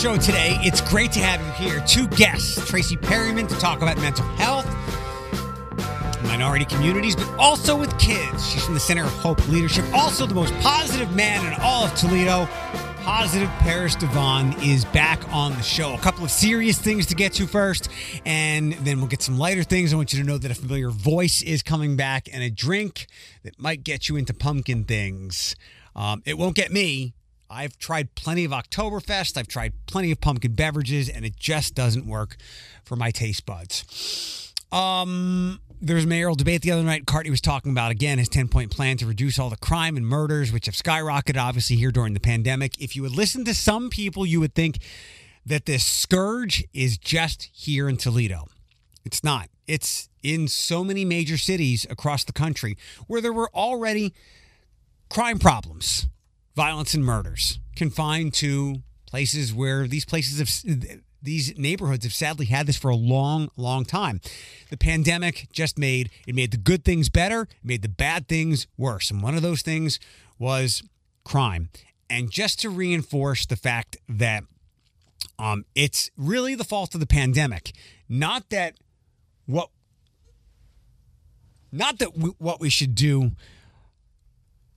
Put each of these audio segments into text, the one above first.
show today. It's great to have you here. Two guests, Tracy Perryman to talk about mental health, minority communities, but also with kids. She's from the Center of Hope Leadership. Also, the most positive man in all of Toledo. Positive Paris Devon is back on the show. A couple of serious things to get to first, and then we'll get some lighter things. I want you to know that a familiar voice is coming back and a drink that might get you into pumpkin things. Um, it won't get me. I've tried plenty of Oktoberfest. I've tried plenty of pumpkin beverages, and it just doesn't work for my taste buds. Um, there was a mayoral debate the other night. Carty was talking about again his 10 point plan to reduce all the crime and murders, which have skyrocketed obviously here during the pandemic. If you would listen to some people, you would think that this scourge is just here in Toledo. It's not. It's in so many major cities across the country where there were already crime problems violence and murders confined to places where these places have these neighborhoods have sadly had this for a long long time. The pandemic just made it made the good things better it made the bad things worse. And one of those things was crime. And just to reinforce the fact that um, it's really the fault of the pandemic. Not that what not that we, what we should do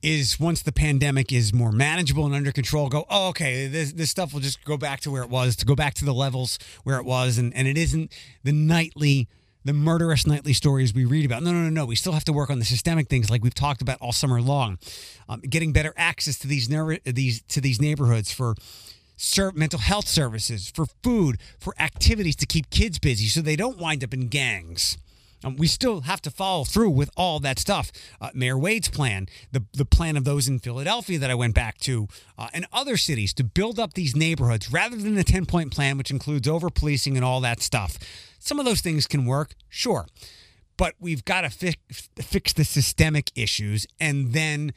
is once the pandemic is more manageable and under control, go, oh, okay, this, this stuff will just go back to where it was, to go back to the levels where it was. And, and it isn't the nightly, the murderous nightly stories we read about. No, no, no, no. We still have to work on the systemic things like we've talked about all summer long. Um, getting better access to these, these, to these neighborhoods for mental health services, for food, for activities to keep kids busy so they don't wind up in gangs. Um, we still have to follow through with all that stuff. Uh, Mayor Wade's plan, the, the plan of those in Philadelphia that I went back to, uh, and other cities to build up these neighborhoods rather than the 10 point plan, which includes over policing and all that stuff. Some of those things can work, sure. But we've got to fi- fix the systemic issues. And then,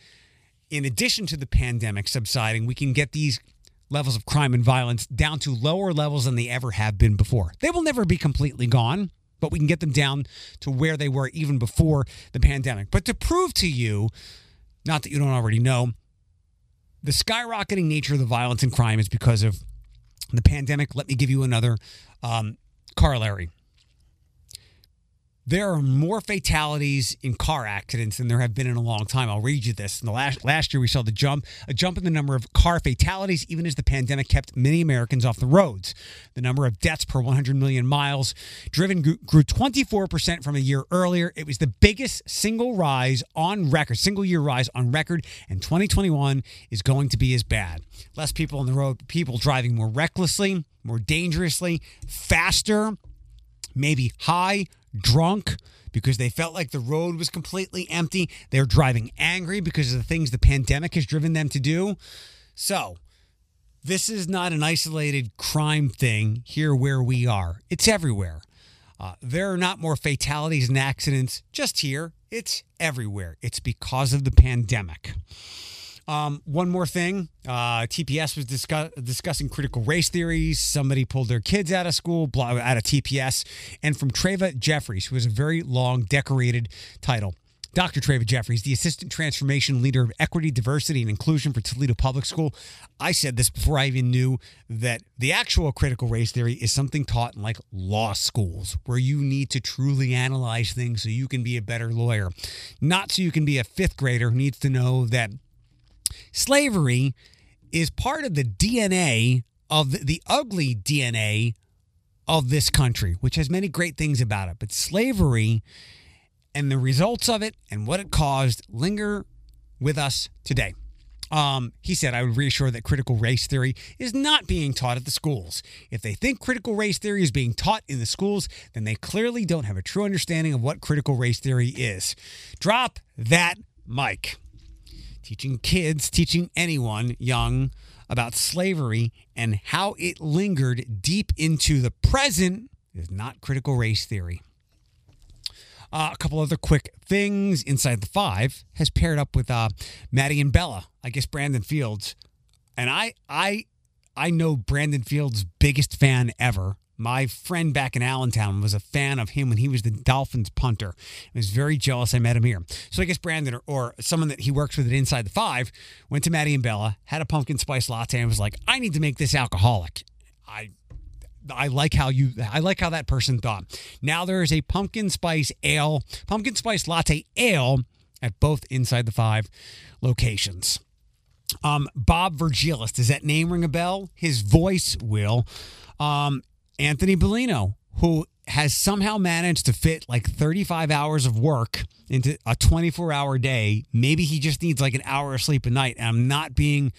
in addition to the pandemic subsiding, we can get these levels of crime and violence down to lower levels than they ever have been before. They will never be completely gone but we can get them down to where they were even before the pandemic. But to prove to you, not that you don't already know, the skyrocketing nature of the violence and crime is because of the pandemic. Let me give you another um, corollary there are more fatalities in car accidents than there have been in a long time. I'll read you this. In the last last year, we saw the jump a jump in the number of car fatalities, even as the pandemic kept many Americans off the roads. The number of deaths per 100 million miles driven grew 24 percent from a year earlier. It was the biggest single rise on record, single year rise on record, and 2021 is going to be as bad. Less people on the road, people driving more recklessly, more dangerously, faster, maybe high drunk because they felt like the road was completely empty. They're driving angry because of the things the pandemic has driven them to do. So, this is not an isolated crime thing here where we are, it's everywhere. Uh, there are not more fatalities and accidents just here, it's everywhere. It's because of the pandemic. Um, one more thing uh, TPS was discuss- discussing critical race theories. Somebody pulled their kids out of school, out of TPS. And from Treva Jeffries, who has a very long, decorated title. Dr. Treva Jeffries, the Assistant Transformation Leader of Equity, Diversity, and Inclusion for Toledo Public School. I said this before I even knew that the actual critical race theory is something taught in like law schools where you need to truly analyze things so you can be a better lawyer. Not so you can be a fifth grader who needs to know that slavery is part of the DNA of the, the ugly DNA of this country, which has many great things about it. But slavery and the results of it and what it caused linger with us today. Um, he said, I would reassure that critical race theory is not being taught at the schools. If they think critical race theory is being taught in the schools, then they clearly don't have a true understanding of what critical race theory is. Drop that mic teaching kids, teaching anyone young about slavery and how it lingered deep into the present is not critical race theory. Uh, a couple other quick things. Inside the Five has paired up with uh, Maddie and Bella. I guess Brandon Fields, and I, I, I know Brandon Fields' biggest fan ever. My friend back in Allentown was a fan of him when he was the Dolphins punter. I was very jealous I met him here. So I guess Brandon or, or someone that he works with at Inside the Five went to Maddie and Bella, had a pumpkin spice latte, and was like, I need to make this alcoholic. I I like how you I like how that person thought. Now there is a pumpkin spice ale, pumpkin spice latte ale at both inside the five locations. Um, Bob Vergiels, does that name ring a bell? His voice will. Um, Anthony Bellino, who has somehow managed to fit like 35 hours of work into a 24 hour day. Maybe he just needs like an hour of sleep a night. And I'm not being,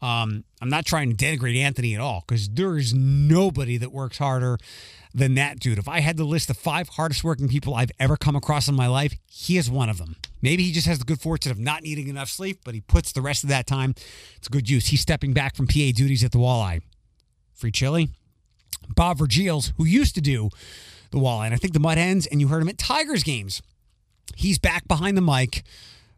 um, I'm not trying to denigrate Anthony at all because there is nobody that works harder than that dude. If I had to list the five hardest working people I've ever come across in my life, he is one of them. Maybe he just has the good fortune of not needing enough sleep, but he puts the rest of that time to good use. He's stepping back from PA duties at the Walleye. Free chili. Bob Vergiels, who used to do the Walleye, and I think the Mud Hens, and you heard him at Tigers games. He's back behind the mic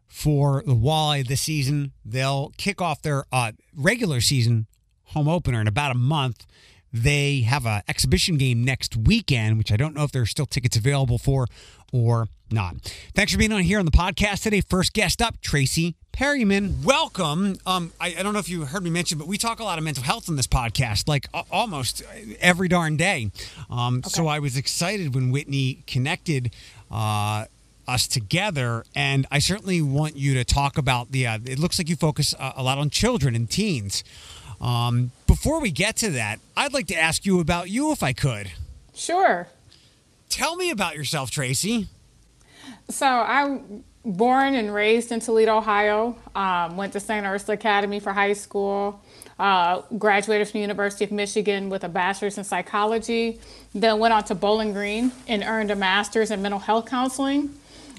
for the Walleye this season. They'll kick off their uh, regular season home opener in about a month. They have an exhibition game next weekend, which I don't know if there are still tickets available for or not. Thanks for being on here on the podcast today. First guest up, Tracy Perryman. Welcome. Um, I, I, don't know if you heard me mention, but we talk a lot of mental health on this podcast, like a- almost every darn day. Um, okay. So I was excited when Whitney connected. Uh, us together. And I certainly want you to talk about the. Uh, it looks like you focus a, a lot on children and teens. Um, before we get to that, I'd like to ask you about you if I could. Sure. Tell me about yourself, Tracy. So I'm born and raised in Toledo, Ohio. Um, went to St. Ursula Academy for high school. Uh, graduated from the University of Michigan with a bachelor's in psychology. Then went on to Bowling Green and earned a master's in mental health counseling.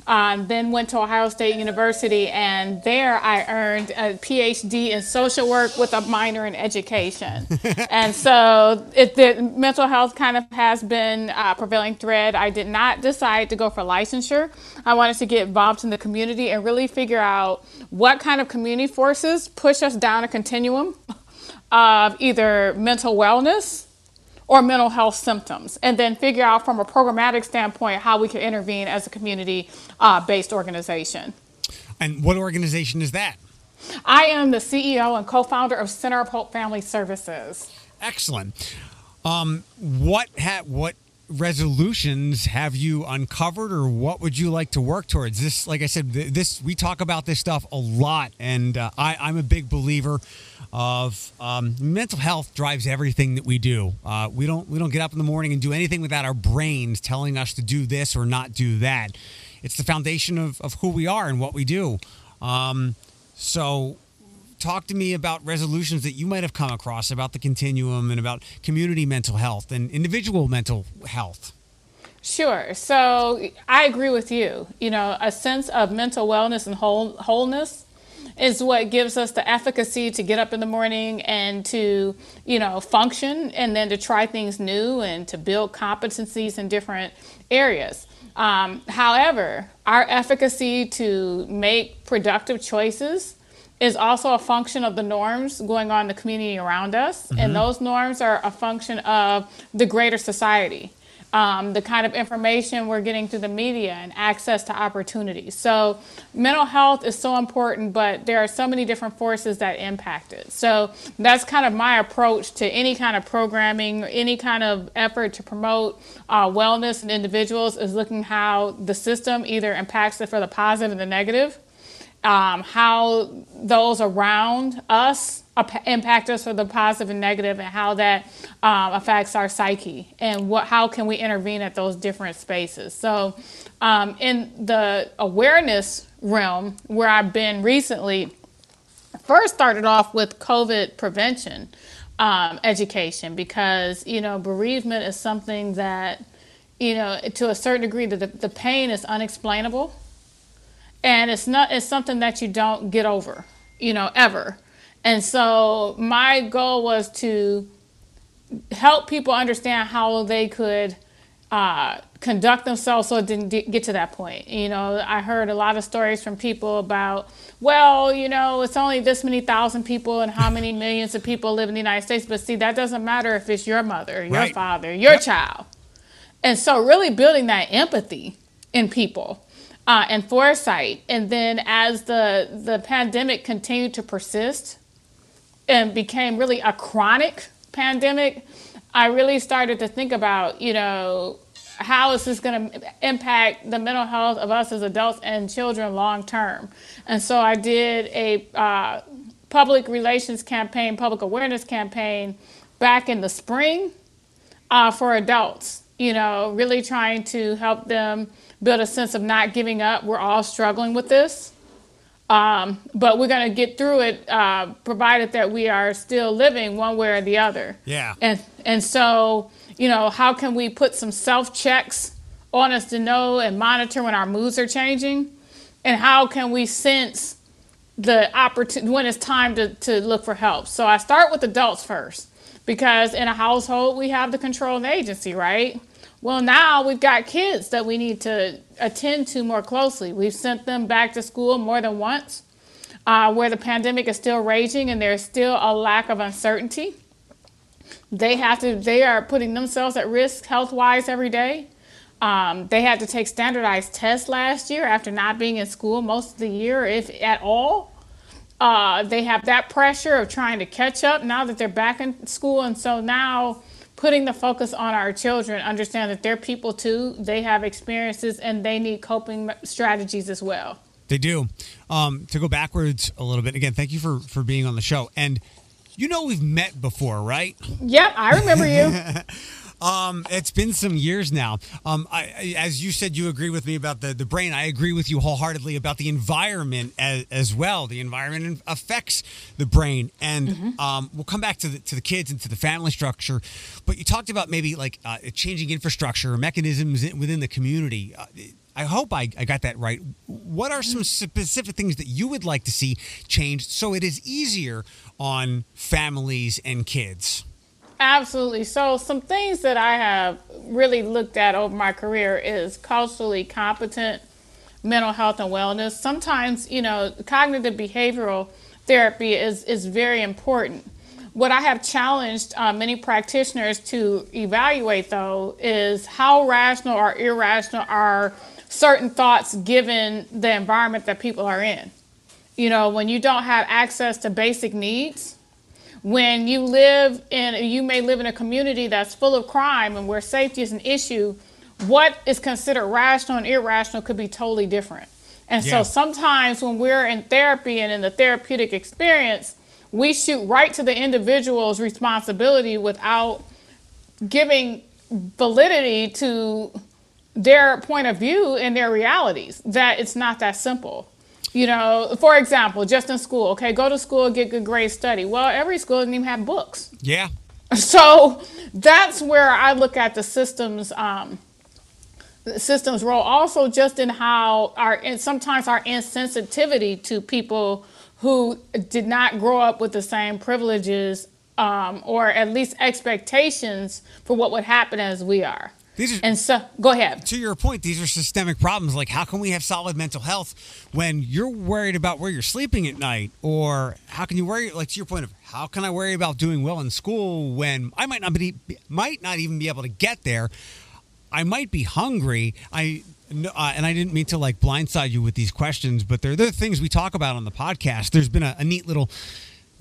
Um, then went to Ohio State University, and there I earned a PhD in social work with a minor in education. and so it, the mental health kind of has been a prevailing thread. I did not decide to go for licensure. I wanted to get involved in the community and really figure out what kind of community forces push us down a continuum of either mental wellness or mental health symptoms, and then figure out from a programmatic standpoint how we can intervene as a community uh, based organization. And what organization is that? I am the CEO and co founder of Center of Hope Family Services. Excellent. Um, what ha- what resolutions have you uncovered or what would you like to work towards this like i said this we talk about this stuff a lot and uh, I, i'm a big believer of um, mental health drives everything that we do uh, we don't we don't get up in the morning and do anything without our brains telling us to do this or not do that it's the foundation of, of who we are and what we do um, so talk to me about resolutions that you might have come across about the continuum and about community mental health and individual mental health. Sure. So I agree with you. You know, a sense of mental wellness and whole, wholeness is what gives us the efficacy to get up in the morning and to, you know, function and then to try things new and to build competencies in different areas. Um, however, our efficacy to make productive choices is also a function of the norms going on in the community around us. Mm-hmm. And those norms are a function of the greater society. Um, the kind of information we're getting through the media and access to opportunities. So, mental health is so important, but there are so many different forces that impact it. So, that's kind of my approach to any kind of programming, any kind of effort to promote uh, wellness in individuals is looking how the system either impacts it for the positive and the negative um, how those around us impact us for the positive and negative and how that um, affects our psyche and what how can we intervene at those different spaces. So um, in the awareness realm where i've been recently first started off with covid prevention um, education because you know bereavement is something that you know to a certain degree the, the pain is unexplainable and it's not it's something that you don't get over you know ever and so my goal was to help people understand how they could uh, conduct themselves so it didn't get to that point. You know, I heard a lot of stories from people about, well, you know, it's only this many thousand people and how many millions of people live in the United States. But see, that doesn't matter if it's your mother, your right. father, your yep. child. And so, really building that empathy in people uh, and foresight. And then as the the pandemic continued to persist and became really a chronic pandemic, I really started to think about, you know, how is this going to impact the mental health of us as adults and children long term? And so I did a uh, public relations campaign, public awareness campaign back in the spring uh, for adults, you know, really trying to help them build a sense of not giving up. We're all struggling with this. Um, but we're going to get through it, uh, provided that we are still living one way or the other. Yeah. And and so you know, how can we put some self checks on us to know and monitor when our moods are changing? And how can we sense the opportunity when it's time to, to look for help? So I start with adults first because in a household we have the control and agency, right? Well, now we've got kids that we need to attend to more closely. We've sent them back to school more than once, uh, where the pandemic is still raging and there's still a lack of uncertainty. They have to. They are putting themselves at risk health wise every day. Um, they had to take standardized tests last year after not being in school most of the year, if at all. Uh, they have that pressure of trying to catch up now that they're back in school, and so now putting the focus on our children, understand that they're people too. They have experiences and they need coping strategies as well. They do. Um, to go backwards a little bit again, thank you for for being on the show. And you know we've met before, right? Yep, I remember you. Um, it's been some years now. Um, I, as you said, you agree with me about the, the brain. I agree with you wholeheartedly about the environment as, as well. The environment affects the brain, and mm-hmm. um, we'll come back to the to the kids and to the family structure. But you talked about maybe like uh, changing infrastructure or mechanisms within the community. Uh, I hope I, I got that right. What are some specific things that you would like to see changed so it is easier on families and kids? Absolutely. So, some things that I have really looked at over my career is culturally competent mental health and wellness. Sometimes, you know, cognitive behavioral therapy is, is very important. What I have challenged uh, many practitioners to evaluate, though, is how rational or irrational are certain thoughts given the environment that people are in. You know, when you don't have access to basic needs, when you live in, you may live in a community that's full of crime and where safety is an issue, what is considered rational and irrational could be totally different. And yeah. so sometimes when we're in therapy and in the therapeutic experience, we shoot right to the individual's responsibility without giving validity to their point of view and their realities that it's not that simple. You know, for example, just in school, okay, go to school, get good grades, study. Well, every school doesn't even have books. Yeah. So that's where I look at the systems, um, the systems role. Also, just in how our and sometimes our insensitivity to people who did not grow up with the same privileges um, or at least expectations for what would happen as we are. These are, and so, go ahead. To your point, these are systemic problems. Like, how can we have solid mental health when you're worried about where you're sleeping at night? Or how can you worry, like, to your point of how can I worry about doing well in school when I might not be, might not even be able to get there? I might be hungry. I, uh, and I didn't mean to like blindside you with these questions, but they're the things we talk about on the podcast. There's been a, a neat little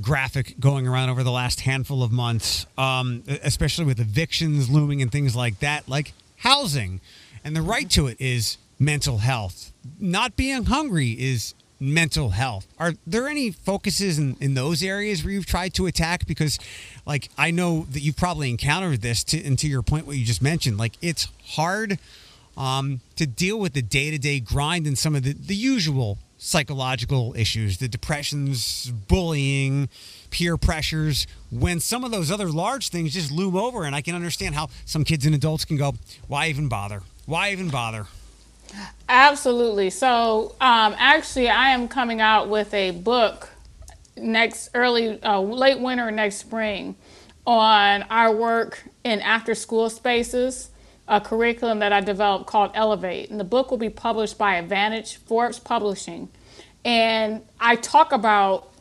graphic going around over the last handful of months, um, especially with evictions looming and things like that, like housing. And the right to it is mental health. Not being hungry is mental health. Are there any focuses in, in those areas where you've tried to attack? Because, like, I know that you've probably encountered this, to, and to your point, what you just mentioned, like, it's hard um, to deal with the day to day grind and some of the, the usual psychological issues, the depressions, bullying, peer pressures, when some of those other large things just loom over. And I can understand how some kids and adults can go, why even bother? Why even bother? Absolutely. So, um, actually, I am coming out with a book next early, uh, late winter, next spring on our work in after school spaces a curriculum that I developed called Elevate. And the book will be published by Advantage Forbes Publishing. And I talk about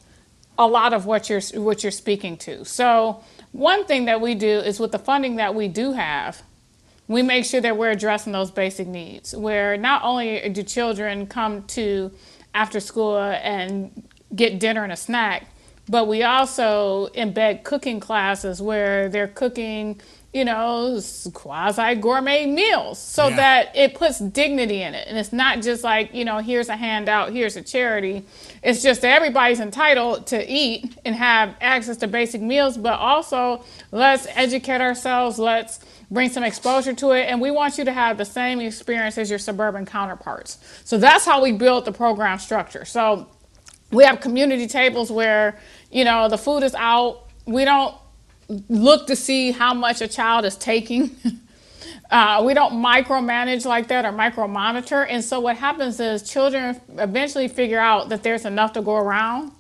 a lot of what you're what you're speaking to. So one thing that we do is with the funding that we do have, we make sure that we're addressing those basic needs. Where not only do children come to after school and get dinner and a snack, but we also embed cooking classes where they're cooking you know, quasi gourmet meals so yeah. that it puts dignity in it. And it's not just like, you know, here's a handout, here's a charity. It's just that everybody's entitled to eat and have access to basic meals, but also let's educate ourselves, let's bring some exposure to it. And we want you to have the same experience as your suburban counterparts. So that's how we build the program structure. So we have community tables where, you know, the food is out. We don't look to see how much a child is taking. Uh, we don't micromanage like that or micromonitor. And so what happens is children eventually figure out that there's enough to go around.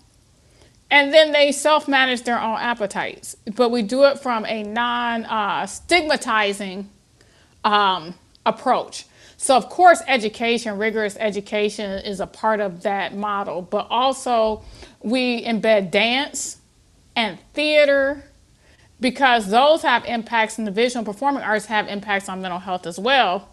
And then they self manage their own appetites. But we do it from a non uh, stigmatizing um, approach. So, of course, education, rigorous education, is a part of that model. But also, we embed dance and theater because those have impacts and the visual and performing arts have impacts on mental health as well.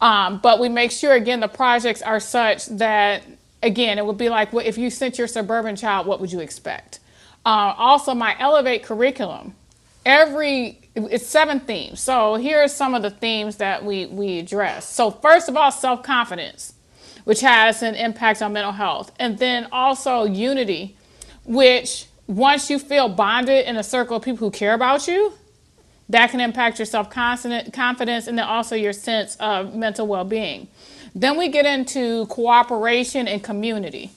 Um, but we make sure, again, the projects are such that, again, it would be like well, if you sent your suburban child, what would you expect? Uh, also, my Elevate curriculum, every it's seven themes. So here are some of the themes that we, we address. So first of all, self-confidence, which has an impact on mental health. And then also unity, which once you feel bonded in a circle of people who care about you, that can impact your self confidence and then also your sense of mental well being. Then we get into cooperation and community.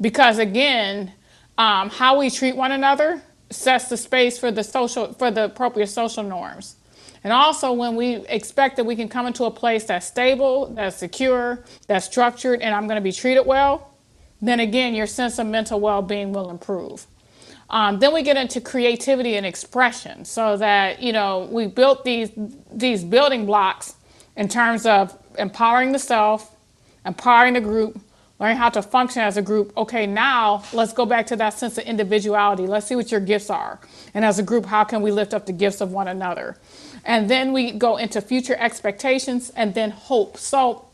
Because again, um, how we treat one another sets the space for the social for the appropriate social norms. And also when we expect that we can come into a place that's stable, that's secure, that's structured, and I'm going to be treated well, then again your sense of mental well-being will improve. Um, then we get into creativity and expression so that, you know, we built these, these building blocks in terms of empowering the self, empowering the group, learning how to function as a group. Okay, now let's go back to that sense of individuality. Let's see what your gifts are. And as a group, how can we lift up the gifts of one another? And then we go into future expectations and then hope. So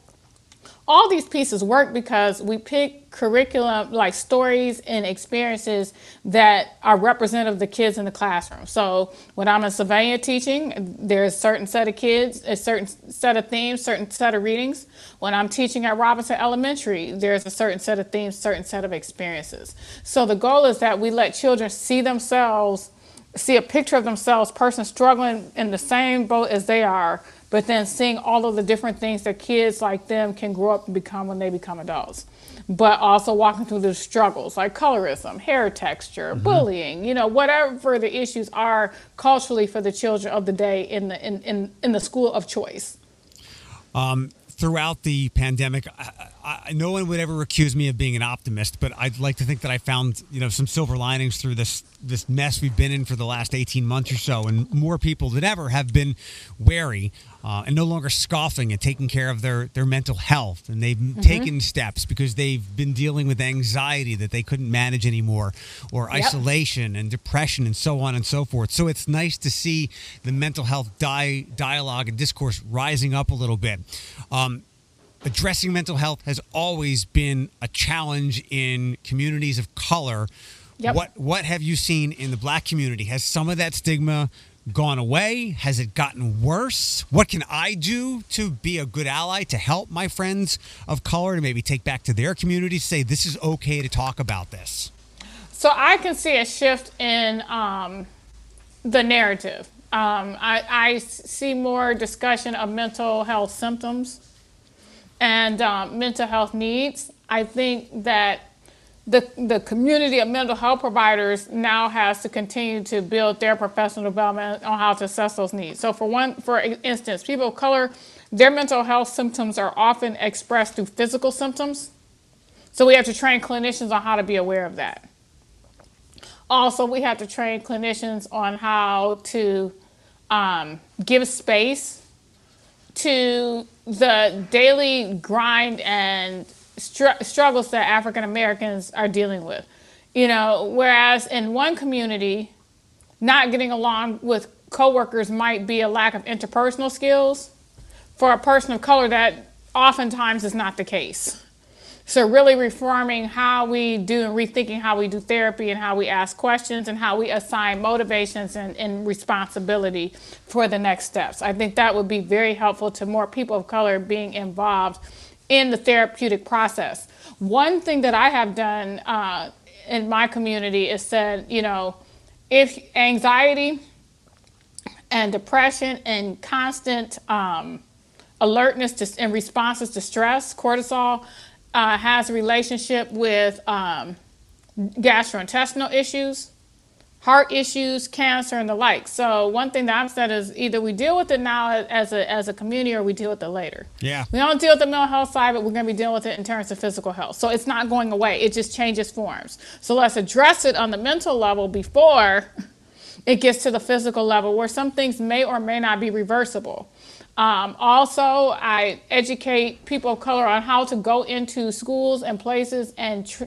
all these pieces work because we pick curriculum like stories and experiences that are representative of the kids in the classroom. So when I'm in Sylvania teaching, there's a certain set of kids, a certain set of themes, certain set of readings. When I'm teaching at Robinson Elementary, there's a certain set of themes, certain set of experiences. So the goal is that we let children see themselves, see a picture of themselves, person struggling in the same boat as they are, but then seeing all of the different things that kids like them can grow up and become when they become adults. But also walking through the struggles like colorism, hair texture, mm-hmm. bullying, you know, whatever the issues are culturally for the children of the day in the in, in, in the school of choice. Um, throughout the pandemic, I, I, no one would ever accuse me of being an optimist, but I'd like to think that I found you know some silver linings through this this mess we've been in for the last eighteen months or so, and more people than ever have been wary uh, and no longer scoffing and taking care of their their mental health, and they've mm-hmm. taken steps because they've been dealing with anxiety that they couldn't manage anymore, or yep. isolation and depression and so on and so forth. So it's nice to see the mental health di- dialogue and discourse rising up a little bit. Um, addressing mental health has always been a challenge in communities of color. Yep. What what have you seen in the black community? Has some of that stigma gone away? Has it gotten worse? What can I do to be a good ally to help my friends of color to maybe take back to their communities, say this is okay to talk about this? So I can see a shift in um, the narrative. Um, I, I, see more discussion of mental health symptoms and um, mental health needs. I think that the, the community of mental health providers now has to continue to build their professional development on how to assess those needs. So, for one, for instance, people of color, their mental health symptoms are often expressed through physical symptoms. So, we have to train clinicians on how to be aware of that. Also, we have to train clinicians on how to um, give space to the daily grind and str- struggles that African Americans are dealing with. You know, whereas in one community, not getting along with coworkers might be a lack of interpersonal skills. For a person of color, that oftentimes is not the case. So really reforming how we do and rethinking how we do therapy and how we ask questions and how we assign motivations and, and responsibility for the next steps. I think that would be very helpful to more people of color being involved in the therapeutic process. One thing that I have done uh, in my community is said, you know, if anxiety and depression and constant um, alertness to, and responses to stress, cortisol, uh, has a relationship with um, gastrointestinal issues, heart issues, cancer, and the like. So one thing that I've said is either we deal with it now as a, as a community or we deal with it later. Yeah. We don't deal with the mental health side, but we're going to be dealing with it in terms of physical health. So it's not going away. It just changes forms. So let's address it on the mental level before it gets to the physical level where some things may or may not be reversible. Um, also, I educate people of color on how to go into schools and places and tr-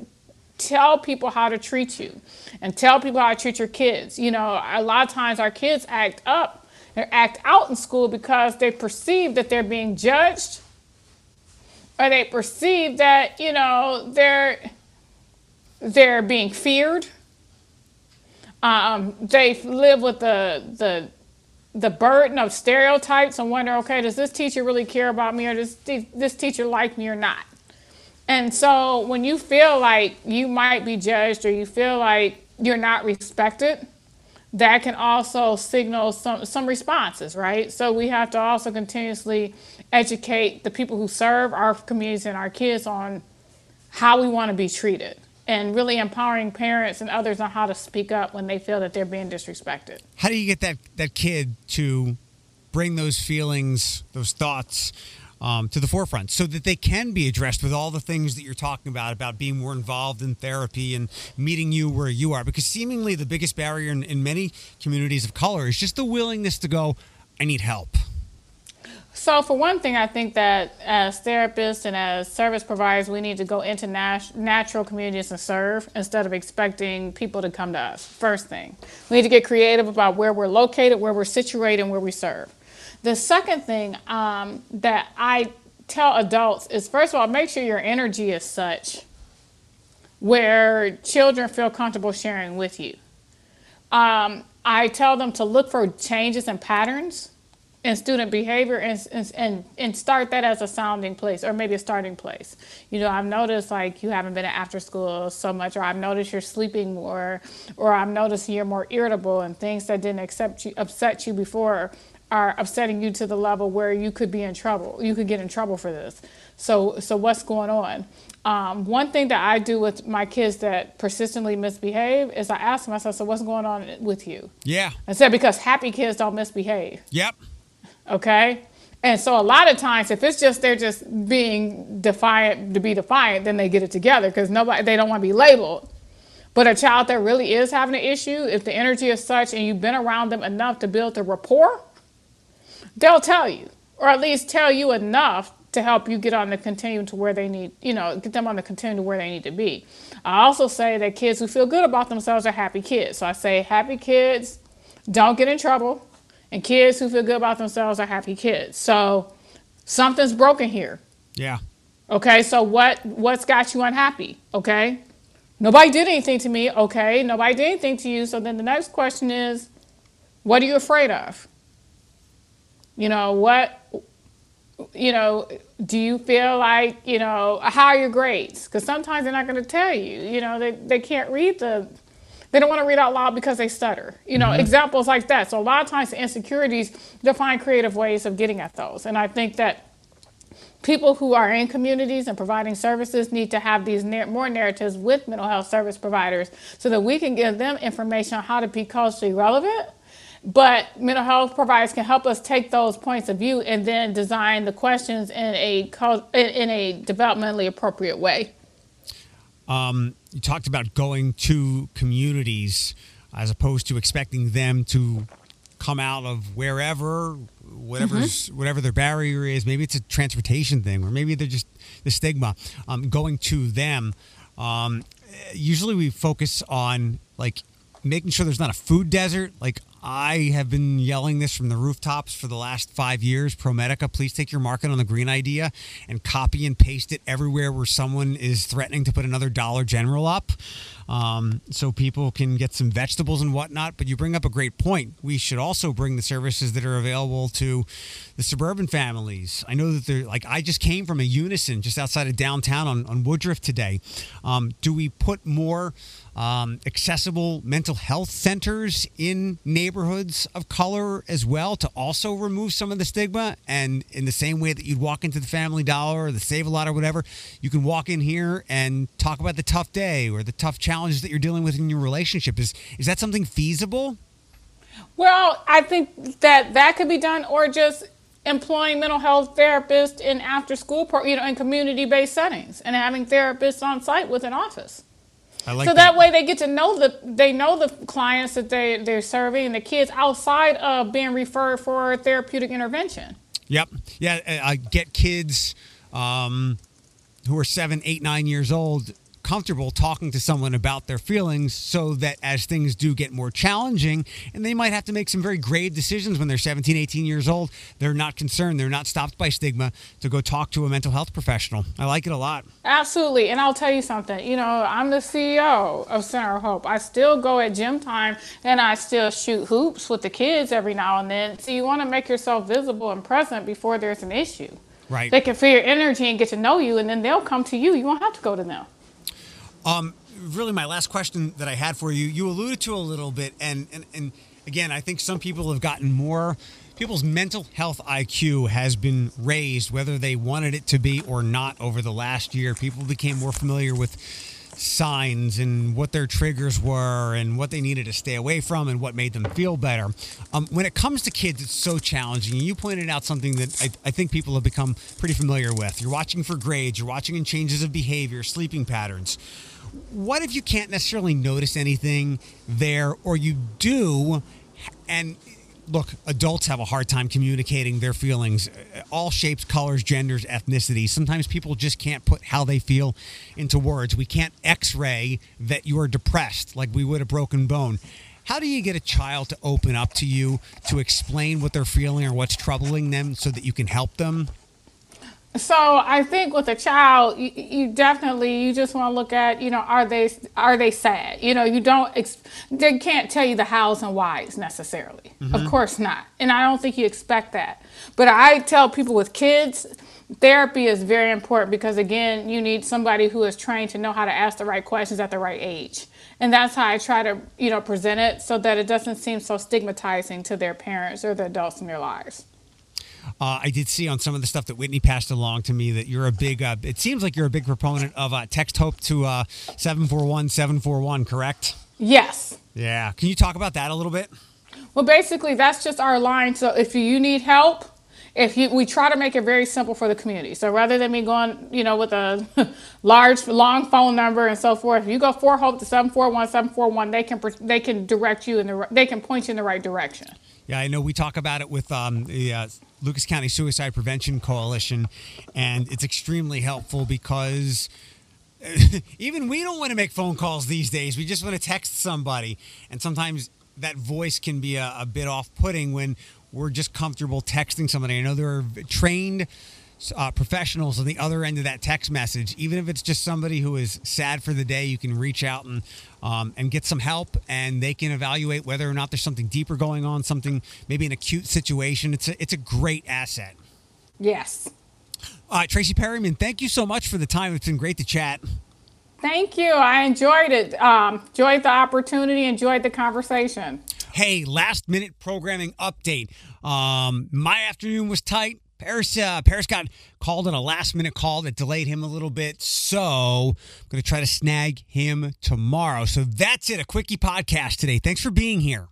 tell people how to treat you and tell people how to treat your kids. You know, a lot of times our kids act up or act out in school because they perceive that they're being judged or they perceive that, you know, they're they're being feared. Um, they live with the the the burden of stereotypes and wonder, okay, does this teacher really care about me or does this teacher like me or not? And so when you feel like you might be judged or you feel like you're not respected, that can also signal some, some responses, right? So we have to also continuously educate the people who serve our communities and our kids on how we want to be treated and really empowering parents and others on how to speak up when they feel that they're being disrespected. How do you get that, that kid to bring those feelings, those thoughts um, to the forefront so that they can be addressed with all the things that you're talking about, about being more involved in therapy and meeting you where you are? Because seemingly the biggest barrier in, in many communities of color is just the willingness to go, I need help. So, for one thing, I think that as therapists and as service providers, we need to go into nat- natural communities and serve instead of expecting people to come to us. First thing, we need to get creative about where we're located, where we're situated, and where we serve. The second thing um, that I tell adults is first of all, make sure your energy is such where children feel comfortable sharing with you. Um, I tell them to look for changes and patterns in student behavior and, and, and start that as a sounding place or maybe a starting place. You know, I've noticed like you haven't been after school so much, or I've noticed you're sleeping more, or I've noticed you're more irritable and things that didn't accept you, upset you before are upsetting you to the level where you could be in trouble. You could get in trouble for this. So, so what's going on? Um, one thing that I do with my kids that persistently misbehave is I ask myself, so what's going on with you? Yeah. I said, because happy kids don't misbehave. Yep. Okay. And so a lot of times, if it's just they're just being defiant to be defiant, then they get it together because nobody they don't want to be labeled. But a child that really is having an issue, if the energy is such and you've been around them enough to build a rapport, they'll tell you, or at least tell you enough to help you get on the continuum to where they need, you know, get them on the continuum to where they need to be. I also say that kids who feel good about themselves are happy kids. So I say happy kids don't get in trouble and kids who feel good about themselves are happy kids. So something's broken here. Yeah. Okay, so what what's got you unhappy? Okay. Nobody did anything to me. Okay, nobody did anything to you. So then the next question is, what are you afraid of? You know, what you know, do you feel like, you know, how are your grades? Because sometimes they're not going to tell you. You know, they, they can't read the they don't want to read out loud because they stutter. You know, mm-hmm. examples like that. So a lot of times the insecurities define creative ways of getting at those. And I think that people who are in communities and providing services need to have these more narratives with mental health service providers so that we can give them information on how to be culturally relevant but mental health providers can help us take those points of view and then design the questions in a in a developmentally appropriate way. Um, you talked about going to communities as opposed to expecting them to come out of wherever whatever's mm-hmm. whatever their barrier is maybe it's a transportation thing or maybe they're just the stigma um, going to them um, usually we focus on like making sure there's not a food desert like I have been yelling this from the rooftops for the last five years. ProMedica, please take your market on the green idea and copy and paste it everywhere where someone is threatening to put another Dollar General up um, so people can get some vegetables and whatnot. But you bring up a great point. We should also bring the services that are available to the suburban families. I know that they're like, I just came from a Unison just outside of downtown on, on Woodruff today. Um, do we put more um, accessible mental health centers in neighborhoods of color as well to also remove some of the stigma? And in the same way that you'd walk into the Family Dollar or the Save a Lot or whatever, you can walk in here and talk about the tough day or the tough challenges that you're dealing with in your relationship. Is is that something feasible? Well, I think that that could be done, or just employing mental health therapists in after school, you know, in community based settings, and having therapists on site with an office. I like so that. way they get to know the they know the clients that they they're serving and the kids outside of being referred for therapeutic intervention. Yep. Yeah. I get kids um, who are seven, eight, nine years old comfortable talking to someone about their feelings so that as things do get more challenging and they might have to make some very grave decisions when they're 17 18 years old they're not concerned they're not stopped by stigma to go talk to a mental health professional i like it a lot absolutely and i'll tell you something you know i'm the ceo of center of hope i still go at gym time and i still shoot hoops with the kids every now and then so you want to make yourself visible and present before there's an issue Right. They can feel your energy and get to know you, and then they'll come to you. You won't have to go to them. Um, really, my last question that I had for you, you alluded to a little bit, and and, and again, I think some people have gotten more. People's mental health IQ has been raised, whether they wanted it to be or not, over the last year. People became more familiar with signs and what their triggers were and what they needed to stay away from and what made them feel better. Um, when it comes to kids, it's so challenging. You pointed out something that I, I think people have become pretty familiar with. You're watching for grades, you're watching in changes of behavior, sleeping patterns what if you can't necessarily notice anything there, or you do, and look, adults have a hard time communicating their feelings, uh, all shapes, colors, genders, ethnicities. Sometimes people just can't put how they feel into words. We can't x ray that you are depressed like we would a broken bone. How do you get a child to open up to you to explain what they're feeling or what's troubling them so that you can help them? So I think with a child, you, you, definitely you just want to look at you know are they are they sad? You know you don't they can't tell you the hows and whys necessarily. Mm-hmm. Of course not, and I don't think you expect that. But I tell people with kids, therapy is very important because again you need somebody who is trained to know how to ask the right questions at the right age, and that's how I try to you know present it so that it doesn't seem so stigmatizing to their parents or the adults in their lives. Uh, I did see on some of the stuff that Whitney passed along to me that you're a big. Uh, it seems like you're a big proponent of uh, text hope to uh, seven four one seven four one. Correct? Yes. Yeah. Can you talk about that a little bit? Well, basically, that's just our line. So if you need help, if you, we try to make it very simple for the community. So rather than me going, you know, with a large, long phone number and so forth, if you go for hope to 741 741, they can they can direct you in the they can point you in the right direction. Yeah, I know we talk about it with um, the uh, Lucas County Suicide Prevention Coalition, and it's extremely helpful because even we don't want to make phone calls these days. We just want to text somebody, and sometimes that voice can be a, a bit off-putting when we're just comfortable texting somebody. I know there are trained uh, professionals on the other end of that text message, even if it's just somebody who is sad for the day, you can reach out and um, and get some help, and they can evaluate whether or not there's something deeper going on, something maybe an acute situation. It's a it's a great asset. Yes. Uh, Tracy Perryman, thank you so much for the time. It's been great to chat. Thank you. I enjoyed it. Um, enjoyed the opportunity. Enjoyed the conversation. Hey, last minute programming update. Um, my afternoon was tight. Paris, uh, Paris got called on a last minute call that delayed him a little bit. So I'm going to try to snag him tomorrow. So that's it. A quickie podcast today. Thanks for being here.